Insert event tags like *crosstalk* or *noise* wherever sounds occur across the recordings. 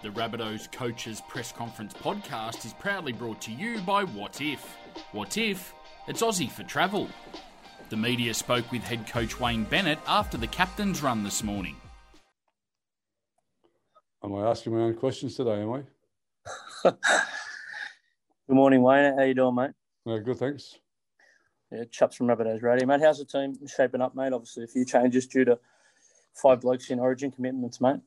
The Rabbitohs Coaches Press Conference podcast is proudly brought to you by Wotif. What If? It's Aussie for travel. The media spoke with head coach Wayne Bennett after the captain's run this morning. Am I asking my own questions today, am I? *laughs* Good morning, Wayne. How you doing, mate? Yeah, good, thanks. Yeah, chaps from Rabbitohs Radio, mate. How's the team shaping up, mate? Obviously, a few changes due to five blokes in Origin commitments, mate.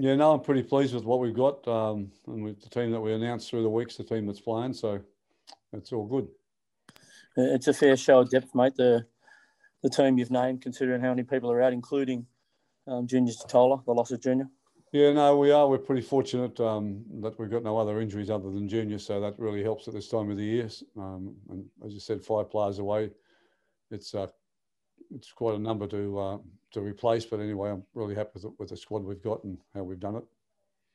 Yeah, no, I'm pretty pleased with what we've got, um, and with the team that we announced through the weeks, the team that's playing. So it's all good. It's a fair show of depth, mate. The the team you've named, considering how many people are out, including um, Junior Tatola, the loss of Junior. Yeah, no, we are. We're pretty fortunate um, that we've got no other injuries other than Junior, so that really helps at this time of the year. Um, and as you said, five players away, it's uh, it's quite a number to uh, to replace. But anyway, I'm really happy with, with the squad we've got and how we've done it.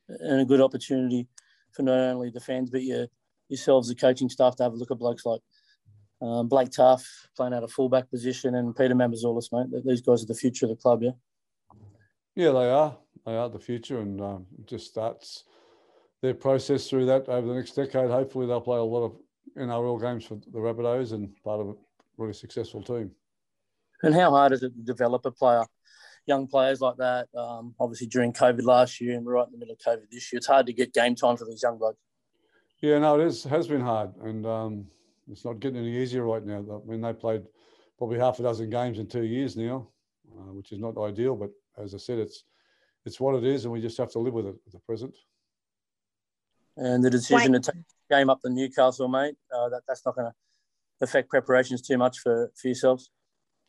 And a good opportunity for not only the fans but your yourselves, the coaching staff, to have a look at blokes like um, Blake Taaffe playing out a fullback position and Peter Mamouzelos, mate. These guys are the future of the club, yeah. Yeah, they are. They are the future, and um, just starts their process through that over the next decade. Hopefully, they'll play a lot of NRL games for the Rabbitohs and part of a really successful team. And how hard is it to develop a player, young players like that? Um, obviously, during COVID last year and right in the middle of COVID this year, it's hard to get game time for these young blokes. Yeah, no, it is, has been hard, and um, it's not getting any easier right now. I mean, they played probably half a dozen games in two years now, uh, which is not ideal. But as I said, it's it's what it is, and we just have to live with it at the present. And the decision Wait. to take the game up to Newcastle, mate, uh, that, that's not going to affect preparations too much for, for yourselves.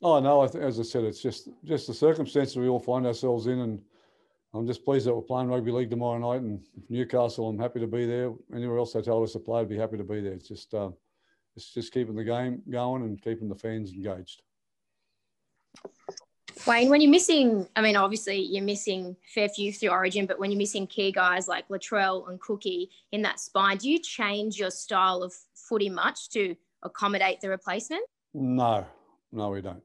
Oh no, I th- as I said, it's just just the circumstances we all find ourselves in, and I'm just pleased that we're playing rugby league tomorrow night. And Newcastle, I'm happy to be there. Anywhere else they told us to play, I'd be happy to be there. It's just uh, it's just keeping the game going and keeping the fans engaged. Wayne, when you're missing, I mean, obviously you're missing fair few through Origin, but when you're missing key guys like Latrell and Cookie in that spine, do you change your style of footy much to accommodate the replacement? No, no, we don't.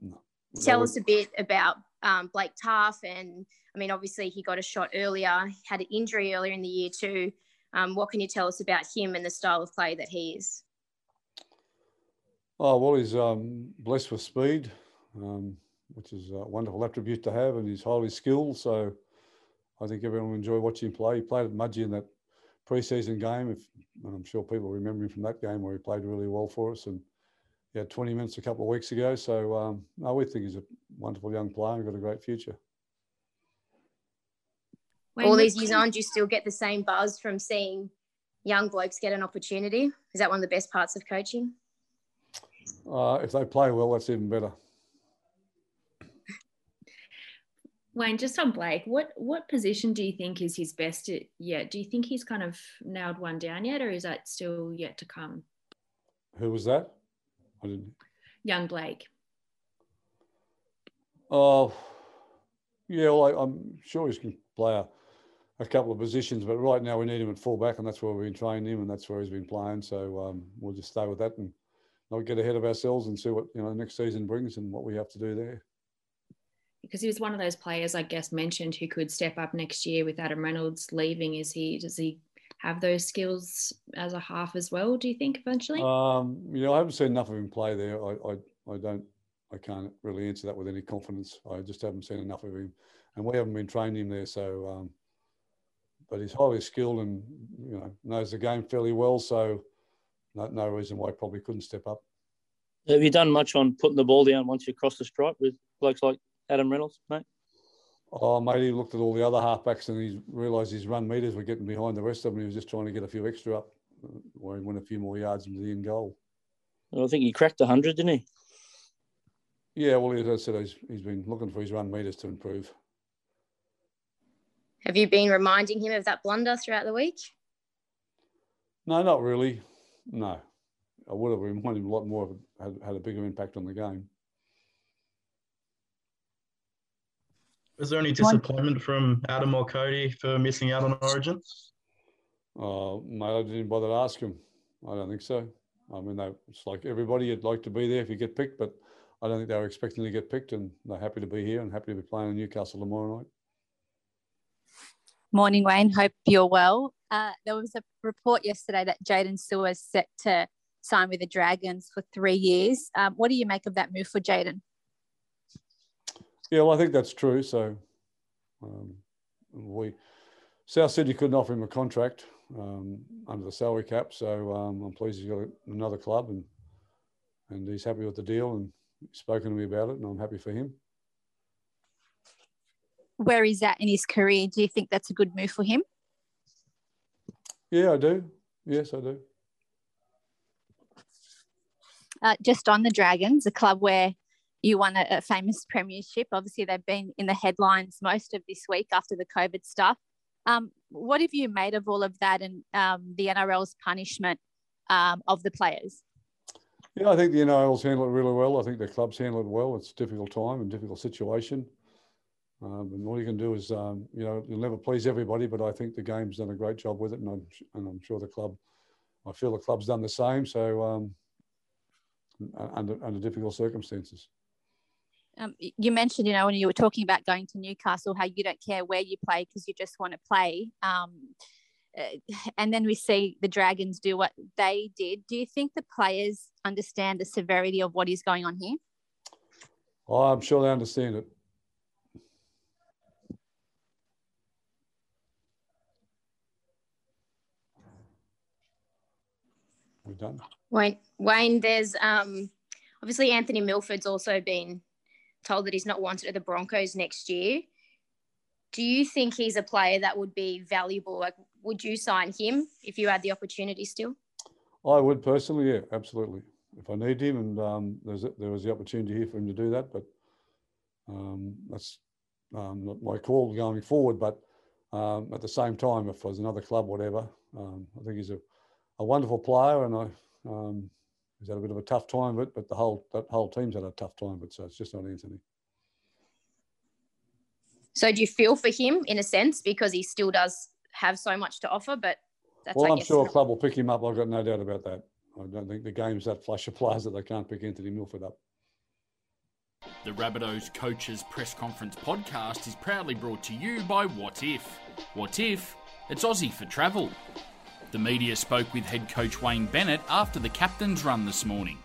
No. Tell no, us a bit about um, Blake Taaffe. and I mean, obviously he got a shot earlier, had an injury earlier in the year too. Um, what can you tell us about him and the style of play that he is? Oh well, he's um, blessed with speed, um, which is a wonderful attribute to have, and he's highly skilled. So I think everyone will enjoy watching him play. He played at Mudgee in that preseason game, if, and I'm sure people remember him from that game where he played really well for us. And he had 20 minutes a couple of weeks ago. So um, no, we think he's a wonderful young player and got a great future. When All these years on, do you still get the same buzz from seeing young blokes get an opportunity? Is that one of the best parts of coaching? Uh, if they play well, that's even better. Wayne, just on Blake, what what position do you think is his best yet? Do you think he's kind of nailed one down yet, or is that still yet to come? Who was that? I didn't. Young Blake. Oh, yeah. Well, I, am sure he can play a, a, couple of positions, but right now we need him at fullback, and that's where we've been training him, and that's where he's been playing. So um, we'll just stay with that and not get ahead of ourselves and see what you know next season brings and what we have to do there because he was one of those players I guess mentioned who could step up next year with Adam Reynolds leaving. Is he does he have those skills as a half as well? Do you think eventually? Um, you know, I haven't seen enough of him play there. I, I, I don't, I can't really answer that with any confidence. I just haven't seen enough of him, and we haven't been training him there. So, um, but he's highly skilled and you know knows the game fairly well. So, no, no reason why he probably couldn't step up. Have you done much on putting the ball down once you cross the stripe with blokes like Adam Reynolds, mate? Oh, mate, he looked at all the other halfbacks and he realised his run meters were getting behind the rest of them. He was just trying to get a few extra up, uh, or he went a few more yards into the end goal. Well, I think he cracked 100, didn't he? Yeah, well, as I said, he's, he's been looking for his run meters to improve. Have you been reminding him of that blunder throughout the week? No, not really. No. I would have reminded him a lot more, if it had, had a bigger impact on the game. Was there any disappointment from Adam or Cody for missing out on Origin? Uh, mate, I didn't bother to ask him. I don't think so. I mean, they, it's like everybody, you'd like to be there if you get picked, but I don't think they were expecting to get picked, and they're happy to be here and happy to be playing in Newcastle tomorrow night. Morning, Wayne. Hope you're well. Uh, there was a report yesterday that Jaydn Su'A is set to sign with the Dragons for three years. Um, what do you make of that move for Jaydn? Yeah, well, I think that's true. So um, we South Sydney couldn't offer him a contract um, under the salary cap, so um, I'm pleased he's got another club and and he's happy with the deal and spoken to me about it, and I'm happy for him. Where he's at in his career, do you think that's a good move for him? Yeah, I do. Yes, I do. Uh, just on the Dragons, a club where you won a, a, famous *laughs* premiership. Obviously, they've been in the headlines most of this week after the COVID stuff. Um, what have you made of all of that and um, the NRL's punishment um, of the players? Yeah, I think the NRL's handled it really well. I think the club's handled it well. It's a difficult time and difficult situation. Um, and all you can do is, um, you know, you'll never please everybody, but I think the game's done a great job with it, and I'm, and I'm sure the club, I feel the club's done the same. So, um, under under difficult circumstances. Um, you mentioned, you know, when you were talking about going to Newcastle, how you don't care where you play because you just want to play. Um, uh, and then we see the Dragons do what they did. Do you think the players understand the severity of what is going on here? Oh, I'm sure they understand it. We're done. Wayne, Wayne, there's um, obviously Anthony Milford's also been told that he's not wanted at the Broncos next year. Do you think he's a player that would be valuable? Like, would you sign him if you had the opportunity still? I would personally, yeah, absolutely. If I need him, and um, there was the opportunity here for him to do that, but um, that's um, not my call going forward. But um, at the same time, if there's another club, whatever, um, I think he's a, a wonderful player, and I um, he's had a bit of a tough time of it, but the whole that whole team's had a tough time of it. So it's just not Anthony. So do you feel for him in a sense because he still does have so much to offer? But that's, well, I am sure a club will pick him up. I've got no doubt about that. I don't think the game's that flush of players that they can't pick Anthony Milford up. The Rabbitohs Coaches Press Conference podcast is proudly brought to you by Wotif. What If? It's Aussie for travel. The media spoke with head coach Wayne Bennett after the captain's run this morning.